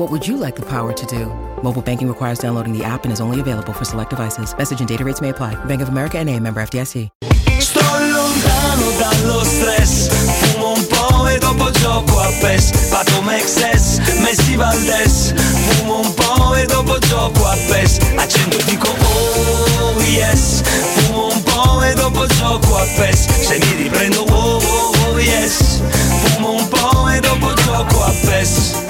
What would you like the power to do? Mobile banking requires downloading the app and is only available for select devices. Message and data rates may apply. Bank of America and a member FDIC. Sto lontano dallo stress Fumo un po' e dopo gioco a PES Pato Mexes, Messi Valdes Fumo un po' e dopo gioco a PES Accendo e dico oh yes Fumo un po' e dopo gioco a PES Se mi riprendo oh oh oh yes Fumo un po' e dopo gioco a PES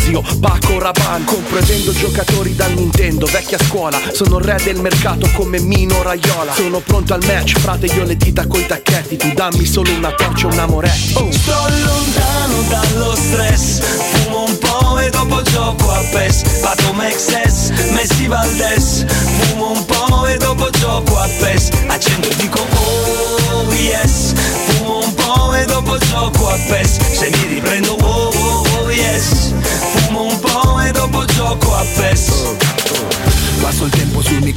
zio. Paco e vendo giocatori da Nintendo. Vecchia scuola Sono re del mercato come Mino Raiola. Sono pronto al match Frate io le dita coi tacchetti. Tu dammi solo una torcia e una moretti oh. Sto lontano dallo stress Fumo un po' e dopo gioco a PES. Pato Mexes, Messi Valdes Fumo un po' e dopo gioco a PES. Accendo e dico oh yes. Fumo un po' e dopo gioco a PES Passo il tempo sul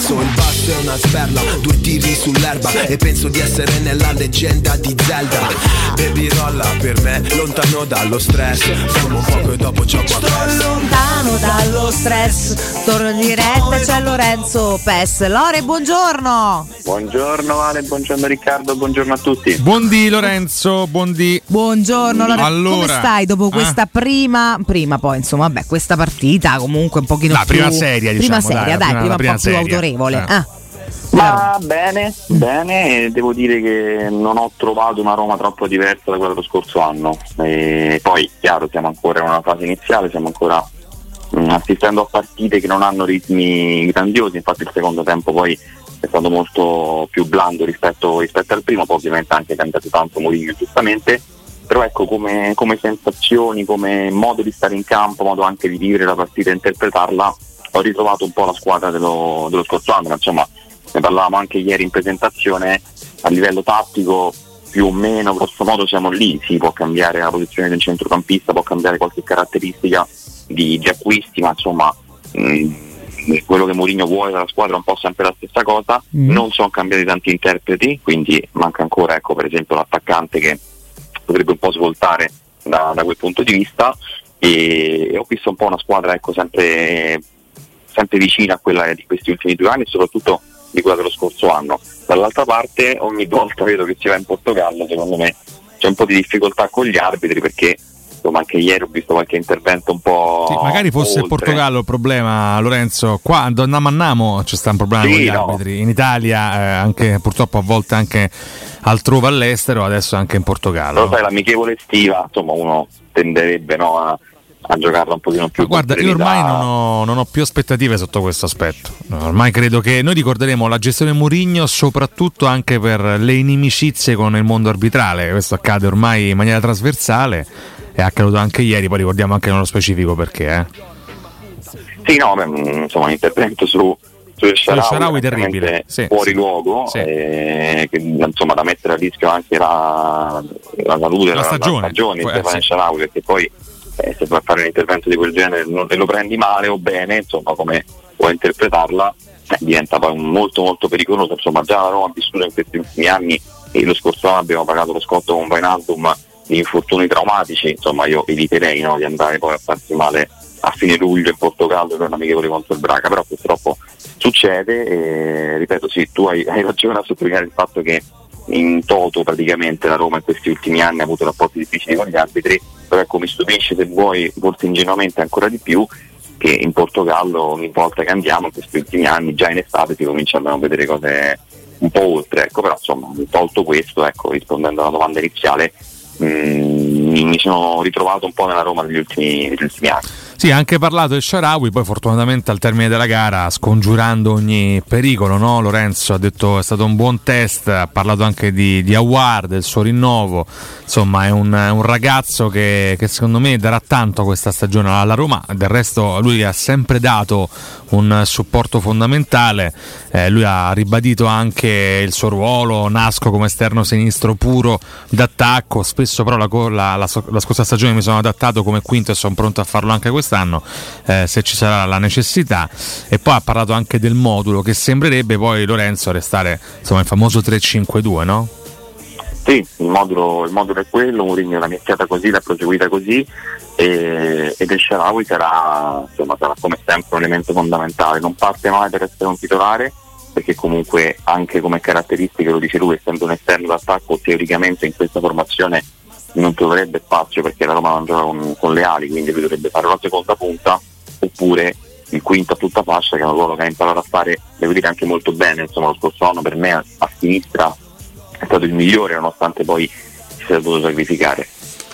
Il basso è una sperla Due tiri sull'erba E penso di essere nella leggenda di Zelda Baby rolla per me Lontano dallo stress Fumo poco e dopo gioco a PES Lontano dallo stress. Torno in diretta, c'è Lorenzo Pes. Lore, buongiorno. Buongiorno Ale, buongiorno Riccardo, buongiorno a tutti. Buondì Lorenzo, buondì. Buongiorno Lore. Allora, Come stai dopo ah. questa prima, prima poi insomma, vabbè, questa partita comunque un pochino La più prima seria, prima diciamo, seria, dai, la dai, prima- prima, un prima po' più seria. Autorevole. Eh. Ah. Ma bene, bene, devo dire che non ho trovato una Roma troppo diversa da quella dello scorso anno. E poi, chiaro, siamo ancora in una fase iniziale, stiamo ancora mm, assistendo a partite che non hanno ritmi grandiosi, infatti il secondo tempo poi è stato molto più blando rispetto, rispetto al primo, poi ovviamente anche cambiato tanto Mourinho giustamente, però ecco come, come sensazioni, come modo di stare in campo, modo anche di vivere la partita e interpretarla, ho ritrovato un po' la squadra dello, dello scorso anno, ma insomma ne parlavamo anche ieri in presentazione, a livello tattico più o meno, grosso modo siamo lì, si può cambiare la posizione del centrocampista, può cambiare qualche caratteristica di, di acquisti, ma insomma mh, quello che Mourinho vuole dalla squadra è un po' sempre la stessa cosa, Mm. non sono cambiati tanti interpreti, quindi manca ancora ecco, per esempio l'attaccante che potrebbe un po' svoltare da, da quel punto di vista. E, ho visto un po' una squadra ecco, sempre, sempre vicina a quella di questi ultimi due anni e soprattutto di quella dello scorso anno. Dall'altra parte ogni volta vedo che si va in Portogallo, secondo me c'è un po' di difficoltà con gli arbitri perché insomma anche ieri ho visto qualche intervento un po'... Sì, magari fosse oltre. Portogallo il problema, Lorenzo. Qua a Namo c'è sta un problema Sì, con gli no. arbitri. In Italia, eh, anche purtroppo a volte anche altrove all'estero, adesso anche in Portogallo. Però sai, l'amichevole estiva, insomma, uno tenderebbe no, a, a giocarla un pochino più. Ma guarda, io ormai non ho, non ho, più aspettative sotto questo aspetto. Ormai credo che noi ricorderemo la gestione Murigno soprattutto anche per le inimicizie con il mondo arbitrale. Questo accade ormai in maniera trasversale. È accaduto anche ieri, poi ricordiamo anche nello specifico perché. Eh. Sì, no, beh, insomma, un intervento su, sul Sharawi, terribile sì, fuori sì, luogo sì. Eh, che, insomma da mettere a rischio anche la, la salute la stagione, la, la stagione di Stefano Sharawi perché poi eh, se vai a fare un intervento di quel genere e lo prendi male o bene insomma come puoi interpretarla eh, diventa poi molto molto pericoloso. Insomma già la Roma ha vissuto in questi ultimi anni e lo scorso anno abbiamo pagato lo scotto con Vainaldum di infortuni traumatici. Insomma io eviterei no, di andare poi a farsi male a fine luglio in Portogallo per un amichevole contro il Braga. Però purtroppo succede e ripeto sì tu hai, hai ragione a sottolineare il fatto che in toto praticamente la Roma in questi ultimi anni ha avuto rapporti difficili con gli arbitri, però ecco mi stupisce se vuoi forse ingenuamente ancora di più che in Portogallo ogni volta che andiamo in questi ultimi anni già in estate si cominciano a vedere cose un po' oltre, ecco però insomma tolto questo, ecco, rispondendo alla domanda iniziale, mh, mm, mi sono ritrovato un po' nella Roma negli ultimi, negli ultimi anni. Sì, ha anche parlato del Sharawi, poi fortunatamente al termine della gara, scongiurando ogni pericolo, no? Lorenzo ha detto è stato un buon test, ha parlato anche di, di Awar, del suo rinnovo, insomma è un, un ragazzo che, che, secondo me darà tanto questa stagione alla Roma, del resto lui ha sempre dato un supporto fondamentale, eh, lui ha ribadito anche il suo ruolo, nasco come esterno sinistro puro d'attacco, spesso però la, la, la, la scorsa stagione mi sono adattato come quinto e sono pronto a farlo anche quest'anno quest'anno eh, se ci sarà la necessità e poi ha parlato anche del modulo che sembrerebbe poi Lorenzo restare insomma il famoso 3-5-2 no? Sì, il modulo, il modulo, è quello, Mourinho l'ha iniziata così, l'ha proseguita così e, ed El Sharawi sarà, sarà come sempre un elemento fondamentale, non parte mai per essere un titolare perché comunque anche come caratteristiche, lo dice lui, essendo un esterno d'attacco teoricamente in questa formazione non troverebbe spazio perché la Roma non gioca con, con le ali, quindi lui dovrebbe fare una seconda punta oppure il quinto a tutta fascia che è un ruolo che ha imparato a fare, devo dire anche molto bene, insomma lo scorso anno per me a, a sinistra è stato il migliore nonostante poi si sia dovuto sacrificare.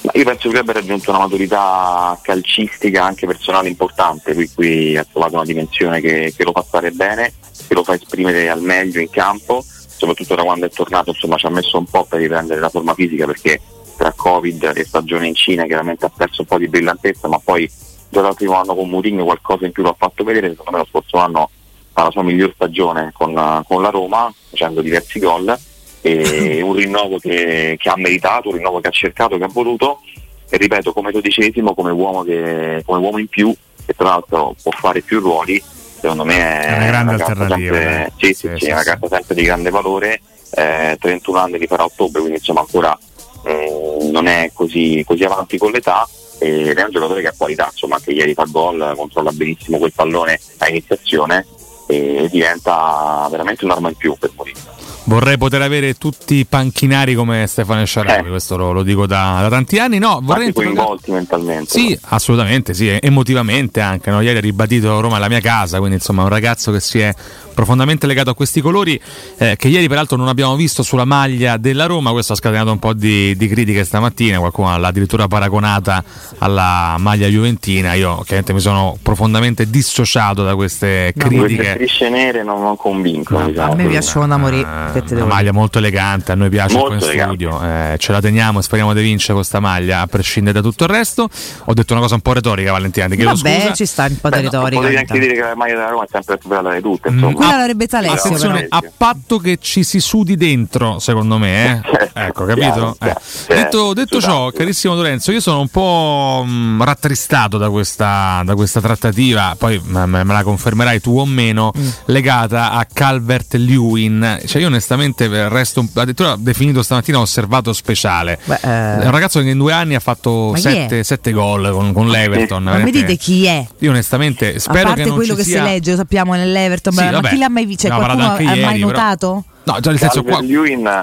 Ma io penso che lui abbia raggiunto una maturità calcistica anche personale importante, qui, qui ha trovato una dimensione che, che, lo fa stare bene, che lo fa esprimere al meglio in campo, soprattutto da quando è tornato insomma ci ha messo un po' per riprendere la forma fisica perché tra Covid e stagione in Cina chiaramente ha perso un po' di brillantezza, ma poi già dal primo anno con Mourinho qualcosa in più l'ha fatto vedere, secondo me lo scorso anno fa la sua miglior stagione con, con la Roma, facendo diversi gol, e un rinnovo che, che, ha meritato, un rinnovo che ha cercato, che ha voluto, e ripeto come dodicesimo, come uomo, che, come uomo in più, che tra l'altro può fare più ruoli, secondo me è, una grande una alternativa. Sempre, sì, sì, sì, sì, sì, una carta sempre di grande valore, eh, 31 anni li farà a ottobre, quindi insomma ancora eh, non è così, così, avanti con l'età ed è un giocatore che ha qualità, insomma anche ieri fa gol, controlla benissimo quel pallone a iniziazione e diventa veramente un'arma in più per Mourinho. Vorrei poter avere tutti i panchinari come Stefano Sciarabi, eh. questo lo, lo dico da, da, tanti anni. No, vorrei coinvolti mentalmente. Sì, assolutamente, sì, emotivamente anche. No? Ieri ha ribadito Roma è la mia casa, quindi insomma è un ragazzo che si è profondamente legato a questi colori eh, che ieri peraltro non abbiamo visto sulla maglia della Roma, questo ha scatenato un po' di, di critiche stamattina, qualcuno l'ha addirittura paragonata alla maglia juventina, io chiaramente mi sono profondamente dissociato da queste no, critiche. Le strisce nere non, non convincono. No, diciamo. A me piacciono da morire. Uh, una maglia molto elegante, a noi piace molto in studio, eh, ce la teniamo e speriamo di vincere questa maglia a prescindere da tutto il resto. Ho detto una cosa un po' retorica Valentina, ti chiedo Vabbè, scusa. ci sta un po' di retorica. Potevi anche dire che la maglia della Roma è sempre più bella di tutte, mm, insomma. Mm quella l'avrebbe Zalesio. Attenzione, a patto che ci si sudi dentro, secondo me. Eh? ecco, capito? Eh. Detto, detto ciò, carissimo Lorenzo, io sono un po' mh, mm, rattristato da questa, da questa trattativa, poi me, me, la confermerai tu o meno, mm. legata a Calvert Lewin. Cioè, io onestamente resto addirittura definito stamattina osservato speciale. Beh, eh... È un ragazzo che in due anni ha fatto sette, sette, gol con, con l'Everton. Ma mi dite chi è? Io onestamente spero a parte che non quello che sia... si legge, lo sappiamo nell'Everton, sì, ma vabbè. chi l'ha mai visto? Cioè, no, qualcuno ha ieri, mai notato? No, già nel senso, qua,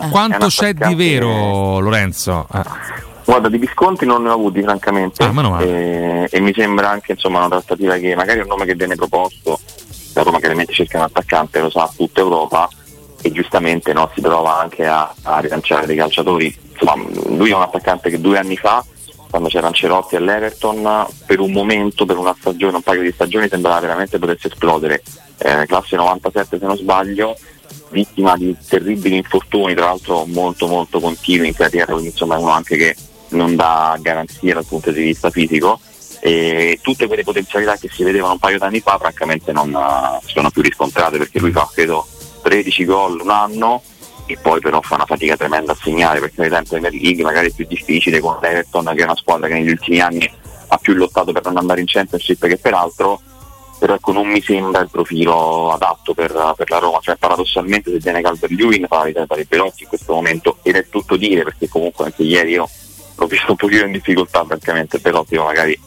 quanto c'è di vero, Lorenzo? Eh. Guarda, di Visconti non ne ho avuti francamente ah, e, e, mi sembra anche insomma, una trattativa che magari è un nome che viene proposto, la Roma chiaramente cerca un attaccante, lo sa tutta Europa e giustamente no, si trova anche a, a rilanciare dei calciatori. Insomma, lui è un attaccante che due anni fa quando c'era Ancelotti all'Everton, per un momento, per una stagione, un paio di stagioni sembrava veramente potesse esplodere. Eh, classe 97 se non sbaglio, vittima di terribili infortuni, tra l'altro molto molto continui in carriera, quindi insomma è uno anche che non dà garanzia dal punto di vista fisico e tutte quelle potenzialità che si vedevano un paio d'anni fa francamente non uh, sono più riscontrate perché lui fa credo 13 gol un anno e poi però fa una fatica tremenda a segnare perché nei tempi Premier League magari è più difficile con l'Everton che è una squadra che negli ultimi anni ha più lottato per non andare in Championship che peraltro però ecco non mi sembra il profilo adatto per, per la Roma. Cioè paradossalmente se viene Calvert Lewin farebbe Belotti in questo momento. Ed è tutto dire perché comunque anche ieri io l'ho visto un pochino in difficoltà francamente. Belotti magari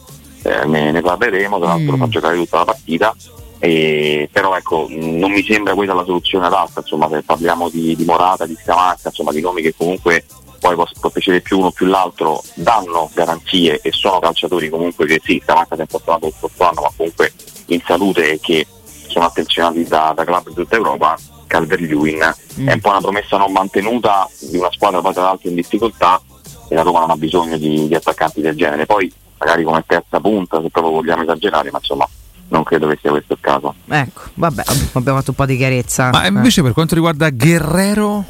eh, ne, ne, parleremo tra l'altro mm. fa giocare tutta la partita e, però ecco non mi sembra questa la soluzione adatta insomma se parliamo di, di Morata, di Scamacca insomma di nomi che comunque poi può, piacere più uno più l'altro danno garanzie e sono calciatori comunque che sì Scamacca si è fortunato il scorso anno ma comunque in salute e che sono attenzionati da, da club di tutta Europa, Calvert Lewin mm. è un po' una promessa non mantenuta di una squadra poi tra l'altro in difficoltà e la Roma non ha bisogno di, di attaccanti del genere. Poi magari come terza punta se proprio vogliamo esagerare, ma insomma non credo che sia questo il caso. Ecco, vabbè, abbiamo fatto un po' di chiarezza. Ma invece per quanto riguarda Guerrero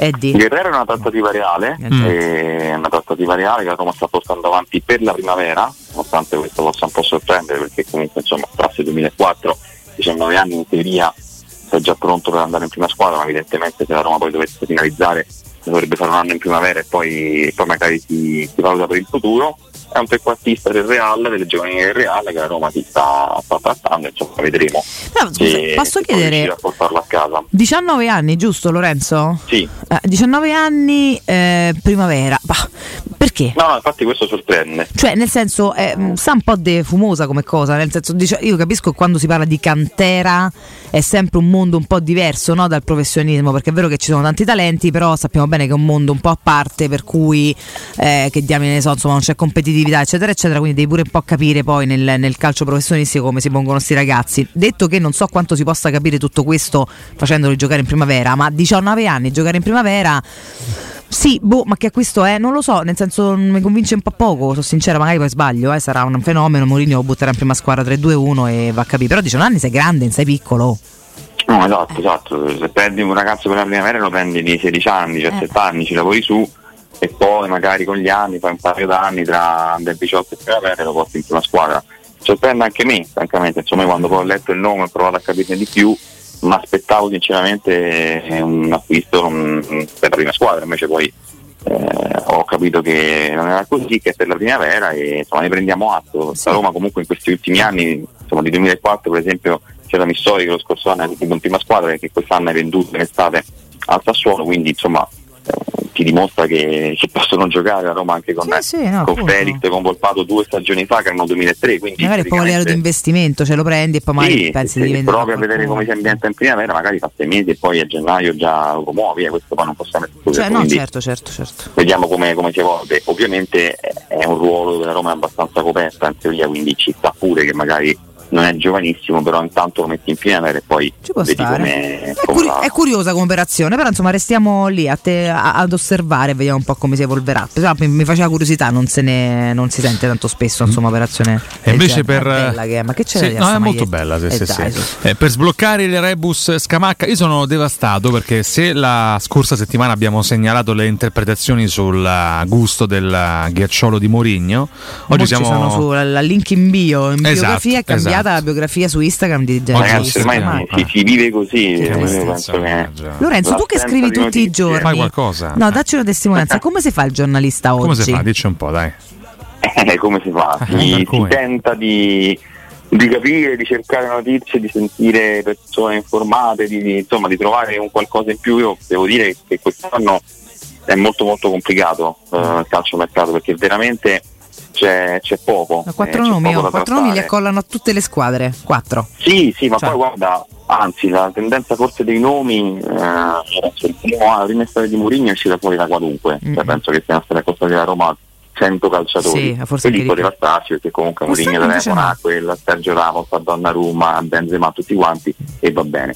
Eddie. Guerrero è una trattativa reale, mm. è una trattativa reale che la Roma sta portando avanti per la primavera, nonostante questo possa un po' sorprendere perché comunque insomma classe 2004, 19 anni in teoria sei già pronto per andare in prima squadra, ma evidentemente se la Roma poi dovesse finalizzare dovrebbe fare un anno in primavera e poi, poi magari si, si valuta per il futuro è un trequartista del Real, delle giovani del Real che la Roma si sta, sta trattando, insomma vedremo. No, scusa, posso chiedere? A casa. 19 anni, giusto Lorenzo? Sì. Eh, 19 anni, eh, primavera. Bah, perché? No, no, infatti questo sorprende. Cioè, nel senso, eh, sa un po' defumosa come cosa, nel senso, io capisco che quando si parla di cantera è sempre un mondo un po' diverso no, dal professionismo, perché è vero che ci sono tanti talenti, però sappiamo bene che è un mondo un po' a parte, per cui, eh, che diamine ne so, insomma, non c'è competitività competitività, eccetera, eccetera. Quindi devi pure un po' capire poi nel, nel calcio professionistico come si pongono questi ragazzi. Detto che non so quanto si possa capire tutto questo facendoli giocare in primavera, ma a 19 anni giocare in primavera. Sì, boh, ma che acquisto è? Non lo so, nel senso mi convince un po' poco, sono sincera, magari poi sbaglio, eh, sarà un fenomeno, Mourinho lo butterà in prima squadra 3-2-1 e va a capire, però 19 anni sei grande, sei piccolo. No, esatto, esatto, se prendi un ragazzo per la primavera lo prendi di 16 anni, 17 eh. anni, ci lavori su, e poi magari con gli anni, fai un paio d'anni tra del 18 e primavera lo porti in una squadra. Sorprende anche me, francamente, insomma quando poi ho letto il nome ho provato a capirne di più, ma aspettavo sinceramente un acquisto um, per la prima squadra, invece poi eh, ho capito che non era così, che è per la primavera e insomma ne prendiamo atto. La Roma comunque in questi ultimi anni, insomma di 2004 per esempio c'era Missori che lo scorso anno è in prima squadra e che quest'anno è venduto in estate al Sassuolo, quindi insomma ti dimostra che, che, possono giocare a Roma anche con, sì, sì, no, con Felix con Volpato due stagioni fa che erano 2003 quindi magari un po' livello di investimento ce lo prendi e poi magari sì, pensi di vendere provi a vedere come si ambienta in primavera magari fa sei mesi e poi a gennaio già lo muovi eh, questo poi non possiamo cioè, no, certo, certo, certo. vediamo come, come, si evolve. Ovviamente è un ruolo della Roma abbastanza coperta in teoria quindi ci sta pure che magari non è giovanissimo, però intanto lo metti in finale e poi Ci può vedi come, è, curi- è, curiosa come operazione, però insomma restiamo lì a te, a, ad osservare e vediamo un po' come si evolverà. Però mi, mi faceva curiosità, non, se ne, non si sente tanto spesso, insomma, operazione. E invece per che, ma che c'è sì, no, è molto bella, sì, eh, sì, dai, sì. Eh, per sbloccare il rebus Scamacca, io sono devastato perché se la scorsa settimana abbiamo segnalato le interpretazioni sul gusto del ghiacciolo di Morigno, oggi siamo sono sulla link in bio, in esatto, biografia è cambiata esatto. la biografia su Instagram di Ragazzi, ormai si, si, vive così. Lorenzo, tu che scrivi tutti i giorni, fai qualcosa. No, dacci una testimonianza. Come si fa il giornalista oggi? Come si fa? Dici un po', dai. Eh, come si fa? Si, si tenta di, di, capire, di cercare notizie, di sentire persone informate, di, di, insomma, di trovare un qualcosa in più. Io devo dire che quest'anno è molto molto complicato uh, il calcio mercato perché veramente c'è, c'è poco. Quattro eh, nomi, oh, quattro nomi li accollano a tutte le squadre. Quattro. Sì, sì, ma cioè. poi guarda, anzi la tendenza forse dei nomi, eh, il primo, la prima storia di Mourinho è uscita fuori da qualunque. Mm-hmm. Cioè, penso che siano state accostati da Roma 100 calciatori. Sì, forse e lì poteva starci perché comunque Mourinho telefona a quella, Sergio Ramos, a Donnarumma, a Benzema, tutti quanti e va bene.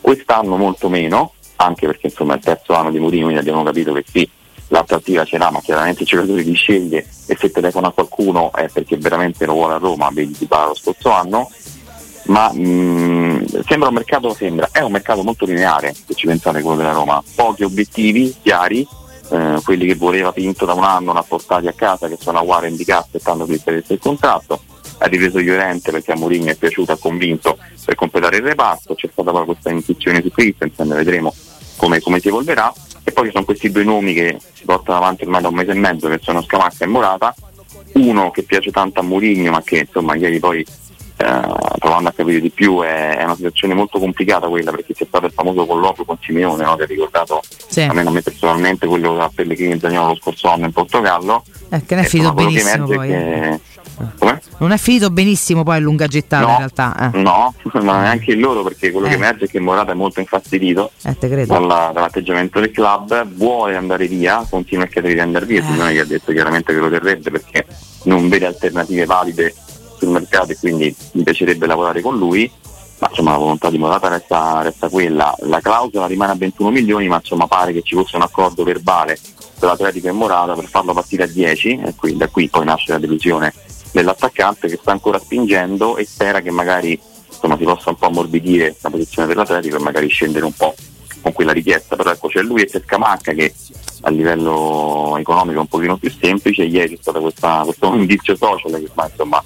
Quest'anno molto meno, anche perché insomma è il terzo anno di Mourinho, quindi abbiamo capito che sì, l'attrattiva ce l'ha, ma chiaramente il giocatore li sceglie e se telefona qualcuno è perché veramente lo vuole a Roma, vedi di lo scorso anno, ma mh, sembra un mercato, sembra, è un mercato molto lineare se ci pensate quello della Roma, pochi obiettivi chiari, eh, quelli che voleva Pinto da un anno, l'ha portati a casa, che sono a Warren di Cassa aspettando che gli il contratto, ha ripreso Llorente perché a Mourinho è piaciuto, ha convinto per completare il reparto, c'è stata poi questa intuizione su Christensen, vedremo come, come si evolverà e poi ci sono questi due nomi che si portano avanti ormai da un mese e mezzo che sono Scamacca e Morata. Uno che piace tanto a Mourinho ma che insomma ieri poi eh, provando a capire di più è, è, una situazione molto complicata quella perché c'è stato il famoso colloquio con Simeone no? che ha ricordato sì. almeno a me personalmente quello a Pellegrini e Zagnolo lo scorso anno in Portogallo eh, che ne è finito benissimo poi che, come? Non è finito benissimo poi a lunga gettata no, in realtà. Eh. No, ma neanche loro perché quello eh. che emerge è che Morata è molto infastidito eh, dalla, dall'atteggiamento del club, vuole andare via, continua a chiedere di andare via, eh. che ha detto chiaramente che lo terrebbe perché non vede alternative valide sul mercato e quindi mi piacerebbe lavorare con lui. Ma insomma la volontà di Morata resta, resta quella. La clausola rimane a 21 milioni, ma insomma pare che ci fosse un accordo verbale tra l'Atletico e Morata per farlo partire a 10 e qui, da qui poi nasce la delusione dell'attaccante che sta ancora spingendo e spera che magari insomma, si possa un po' ammorbidire la posizione dell'Atletico e magari scendere un po' con quella richiesta. Però ecco c'è lui e c'è Scamacca che a livello economico è un pochino più semplice. Ieri c'è stato questo indizio social che ma, insomma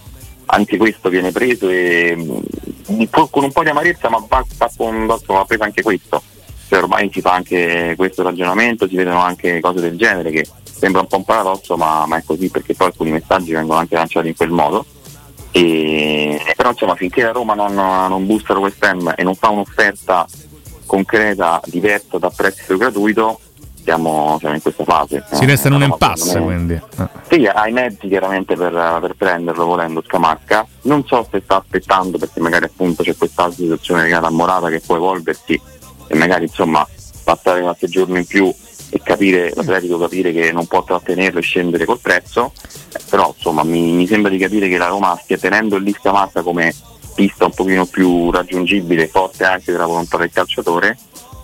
anche questo viene preso e mm, con un po' di amarezza ma va, va, va, va preso anche questo. Cioè, ormai si fa anche questo ragionamento, si vedono anche cose del genere che sembra un po' un paradosso ma, ma, è così perché poi alcuni messaggi vengono anche lanciati in quel modo e, però insomma finché la Roma non, non boosta West Ham e non fa un'offerta concreta diversa da prezzo gratuito siamo, siamo in questa fase si resta in un impasse quindi. sì hai mezzi chiaramente per, per, prenderlo volendo Scamacca non so se sta aspettando perché magari appunto c'è questa situazione legata a Morata che può evolversi e magari insomma passare qualche giorno in più e capire, l'Atletico capire che non può trattenerlo e scendere col prezzo, eh, però insomma mi, mi, sembra di capire che la Roma stia tenendo il Liscamassa come pista un pochino più raggiungibile, forte anche della volontà del calciatore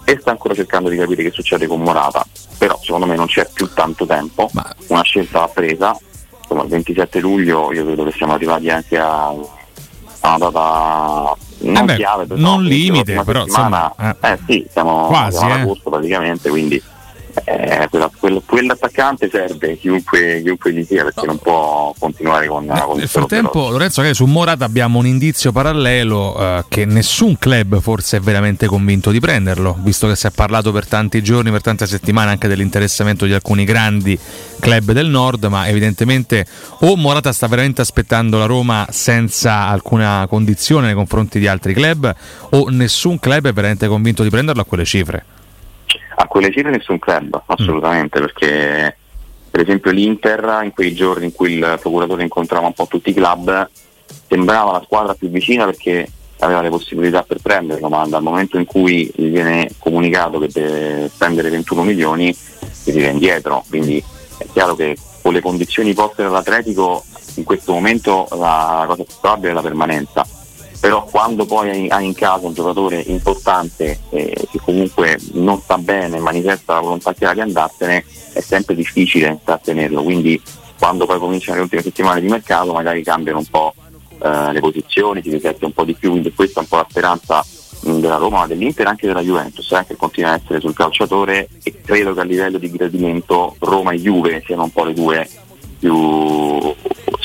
e sta ancora cercando di capire che succede con Morata, però secondo me non c'è più tanto tempo, Ma... una scelta va presa, insomma il 27 luglio io credo che siamo arrivati anche a, una data non eh beh, chiave, non limite, però insomma, eh. eh sì, siamo, Quasi, siamo eh. ad agosto praticamente, quindi eh, quella, quella, quell'attaccante serve chiunque, chiunque gli sia perché non può continuare con, eh, con nel frattempo Lorenzo che su Morata abbiamo un indizio parallelo eh, che nessun club forse è veramente convinto di prenderlo visto che si è parlato per tanti giorni per tante settimane anche dell'interessamento di alcuni grandi club del nord ma evidentemente o Morata sta veramente aspettando la Roma senza alcuna condizione nei confronti di altri club o nessun club è veramente convinto di prenderlo a quelle cifre a quelle cifre nessun club, assolutamente, mm. perché per esempio l'Inter in quei giorni in cui il procuratore incontrava un po' tutti i club sembrava la squadra più vicina perché aveva le possibilità per prenderlo, ma dal momento in cui gli viene comunicato che deve spendere 21 milioni si tira indietro, quindi è chiaro che con le condizioni poste dall'Atletico in questo momento la cosa più probabile è la permanenza però quando poi hai in casa un giocatore importante eh, che comunque non sta bene, manifesta la volontà chiara di andarsene, è sempre difficile trattenerlo, quindi quando poi cominciano le ultime settimane di mercato magari cambiano un po' eh, le posizioni, si riflette un po' di più, quindi questa è un po' la speranza mh, della Roma, ma dell'Inter e anche della Juventus, eh, che continua a essere sul calciatore. E credo che a livello di gradimento Roma e Juve siano un po' le due più,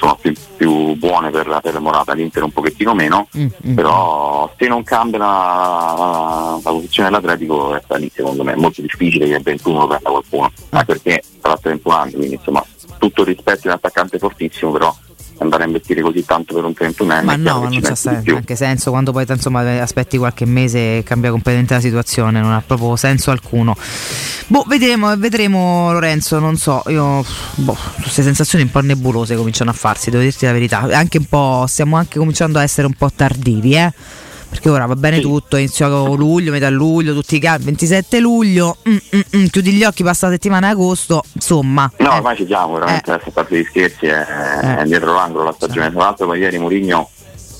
insomma, più, più buone per, per Morata, l'Inter un pochettino meno, mm, mm. però se non cambia la, la, la posizione dell'Atletico resta lì secondo me, è molto difficile che il 21 lo prenda qualcuno, ah. perché sarà 31 anni, quindi insomma tutto rispetto di un attaccante fortissimo, però andare a investire così tanto per un 31enne. Ma no, non c'ha sen- anche senso quando poi insomma, aspetti qualche mese e cambia completamente la situazione, non ha proprio senso alcuno. Boh, vedremo, vedremo Lorenzo, non so, io boh, queste sensazioni un po' nebulose cominciano a farsi, devo dirti la verità. Anche un po', stiamo anche cominciando a essere un po' tardivi, eh perché ora va bene sì. tutto, inizio luglio, metà luglio, tutti i campi, 27 luglio, mm, mm, mm, chiudi gli occhi, passa la settimana agosto, insomma. No, eh. ormai ci siamo, veramente, eh. a parte di scherzi, è, eh. è dietro l'angolo la stagione. Tra l'altro ieri Mourinho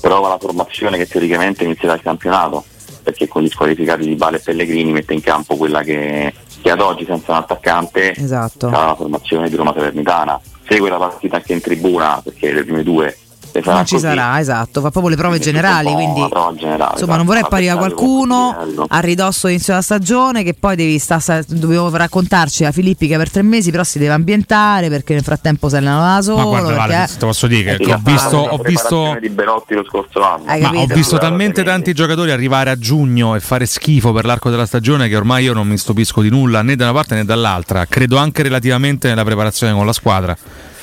prova la formazione che teoricamente inizierà il campionato, perché con gli squalificati di Bale e Pellegrini mette in campo quella che che ad oggi senza un attaccante Esatto. sarà la formazione di Roma Salernitana. Segue la partita anche in tribuna perché le prime due le farà non ci così. sarà, esatto, fa proprio le prove Quindi generali, quindi prova generale, insomma non esatto, vorrei una apparire a qualcuno a ridosso dell'inizio della stagione che poi devi sta, sta- dovevo raccontarci a Filippi che per tre mesi però si deve ambientare perché nel frattempo se ne va da Ma solo. guarda, Vale, ti posso dire che ho visto, ho visto, di Belotti lo scorso anno. Ma ho visto talmente tanti giocatori arrivare a giugno e fare schifo per l'arco della stagione che ormai io non mi stupisco di nulla né da una parte né dall'altra. Credo anche relativamente nella preparazione con la squadra.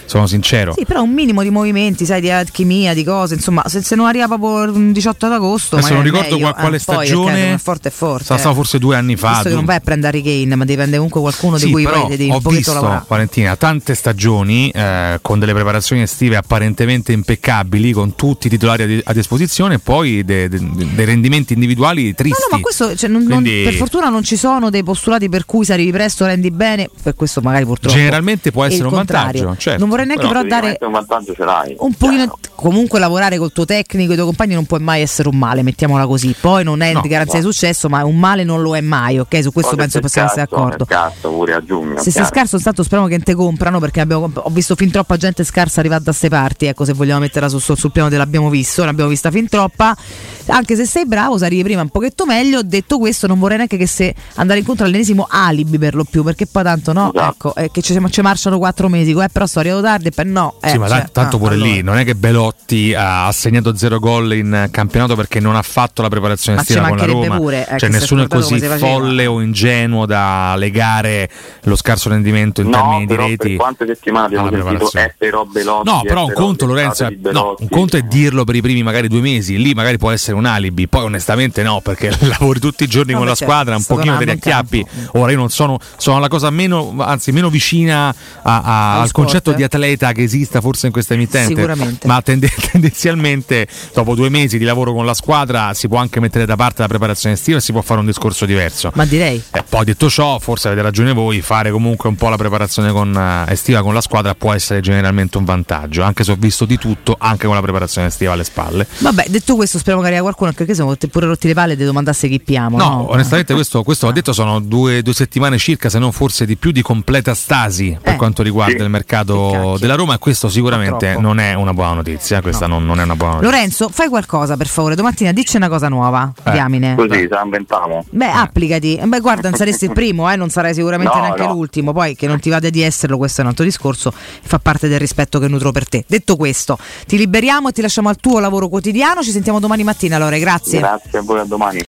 Sono sincero. Sì, però un minimo di movimenti, sai, di alchimia, di cose, insomma, se, se non arriva proprio il 18 ad agosto, Adesso non magari è ricordo meglio. qua- quale Eh, stagione. è forte è forte. Sarà stato forse due anni fa. Visto che non vai a prendere Kane, ma devi prendere comunque qualcuno Sì, di cui però devi ho un pochetto visto, lavorare. Valentina, tante stagioni eh, con delle preparazioni estive apparentemente impeccabili, con tutti i titolari a, di- a disposizione e poi de- de- dei rendimenti individuali No, tristi. no, ma questo cioè, non- non- Quindi- per fortuna non ci sono dei postulati per cui se arrivi presto rendi bene, per questo magari purtroppo. Generalmente può essere un vantaggio, certo. Non vorrei neanche Però però, dare un vantaggio ce l'hai. un pochino chiaro. comunque lavorare col tuo tecnico, i tuoi compagni non può mai essere un male, mettiamola così. Poi non è No, di garanzia di no. successo, ma un male non lo è mai, ok? Su questo Poi penso possiamo essere scarso, d'accordo. è scarso pure a giugno. Se sei scarso, intanto speriamo che te comprano perché abbiamo- ho visto fin troppa gente scarsa arrivare da ste parti. Ecco, se vogliamo metterla sul, sul piano dell'abbiamo visto, l'abbiamo vista fin troppa. Anche se sei bravo, se arrivi prima un pochetto meglio. Detto questo, non vorrei neanche che se andare incontro all'ennesimo alibi per lo più, perché poi tanto no, Esatto. ecco, è che ci, ci marciano quattro mesi, eh, però sto arrivato tardi poi no. eh, Sì, ma cioè, tan- tanto ah, pure allora. lì non è che Belotti ha segnato zero gol in campionato perché non ha fatto la preparazione Ma estiva con la Roma. pure, eh, cioè, nessuno è così folle o ingenuo da legare lo scarso rendimento in No, termini di però reti. per quante settimane abbiamo sentito preparazione. è però Belotti No, però un conto, Lorenzo, no, un conto è dirlo per i primi magari due mesi, lì magari può essere un alibi, poi onestamente no, perché lavori tutti i giorni No, con la certo, squadra, un pochino te ne acchiappi. Ora io non sono, sono la cosa meno, anzi meno vicina a- a- al sport, concetto eh? di atleta che esista forse in questa emittente, Sicuramente. ma tende- tendenzialmente dopo due mesi di lavoro con la squadra si può anche mettere da parte la preparazione estiva e si può fare un discorso diverso. Ma direi. E poi detto ciò, forse avete ragione voi, fare comunque un po' la preparazione con, eh, estiva con la squadra può essere generalmente un vantaggio, anche se ho visto di tutto, anche con la preparazione estiva alle spalle. Vabbè, detto questo, speriamo che arrivi qualcuno, anche perché siamo pure rotti le palle di domandasse chi piamo. No, No, onestamente questo, questo ho detto sono due, due settimane circa, se non forse di più, di completa stasi per Eh. quanto riguarda Sì. il mercato della Roma e questo sicuramente Purtroppo. non è una buona notizia, questa non, non è una buona notizia. Lorenzo, fai qualcosa per favore. Domattina dici una cosa nuova. Eh. Diamine. Così, se la inventiamo. Beh, applicati. Eh, Beh, guarda, non saresti il primo, eh, non sarai sicuramente No, neanche no. l'ultimo. Poi che non ti vada di esserlo, questo è un altro discorso fa parte del rispetto che nutro per te. Detto questo, ti liberiamo e ti lasciamo al tuo lavoro quotidiano. Ci sentiamo domani mattina, Lore. Grazie. Grazie a voi, a domani.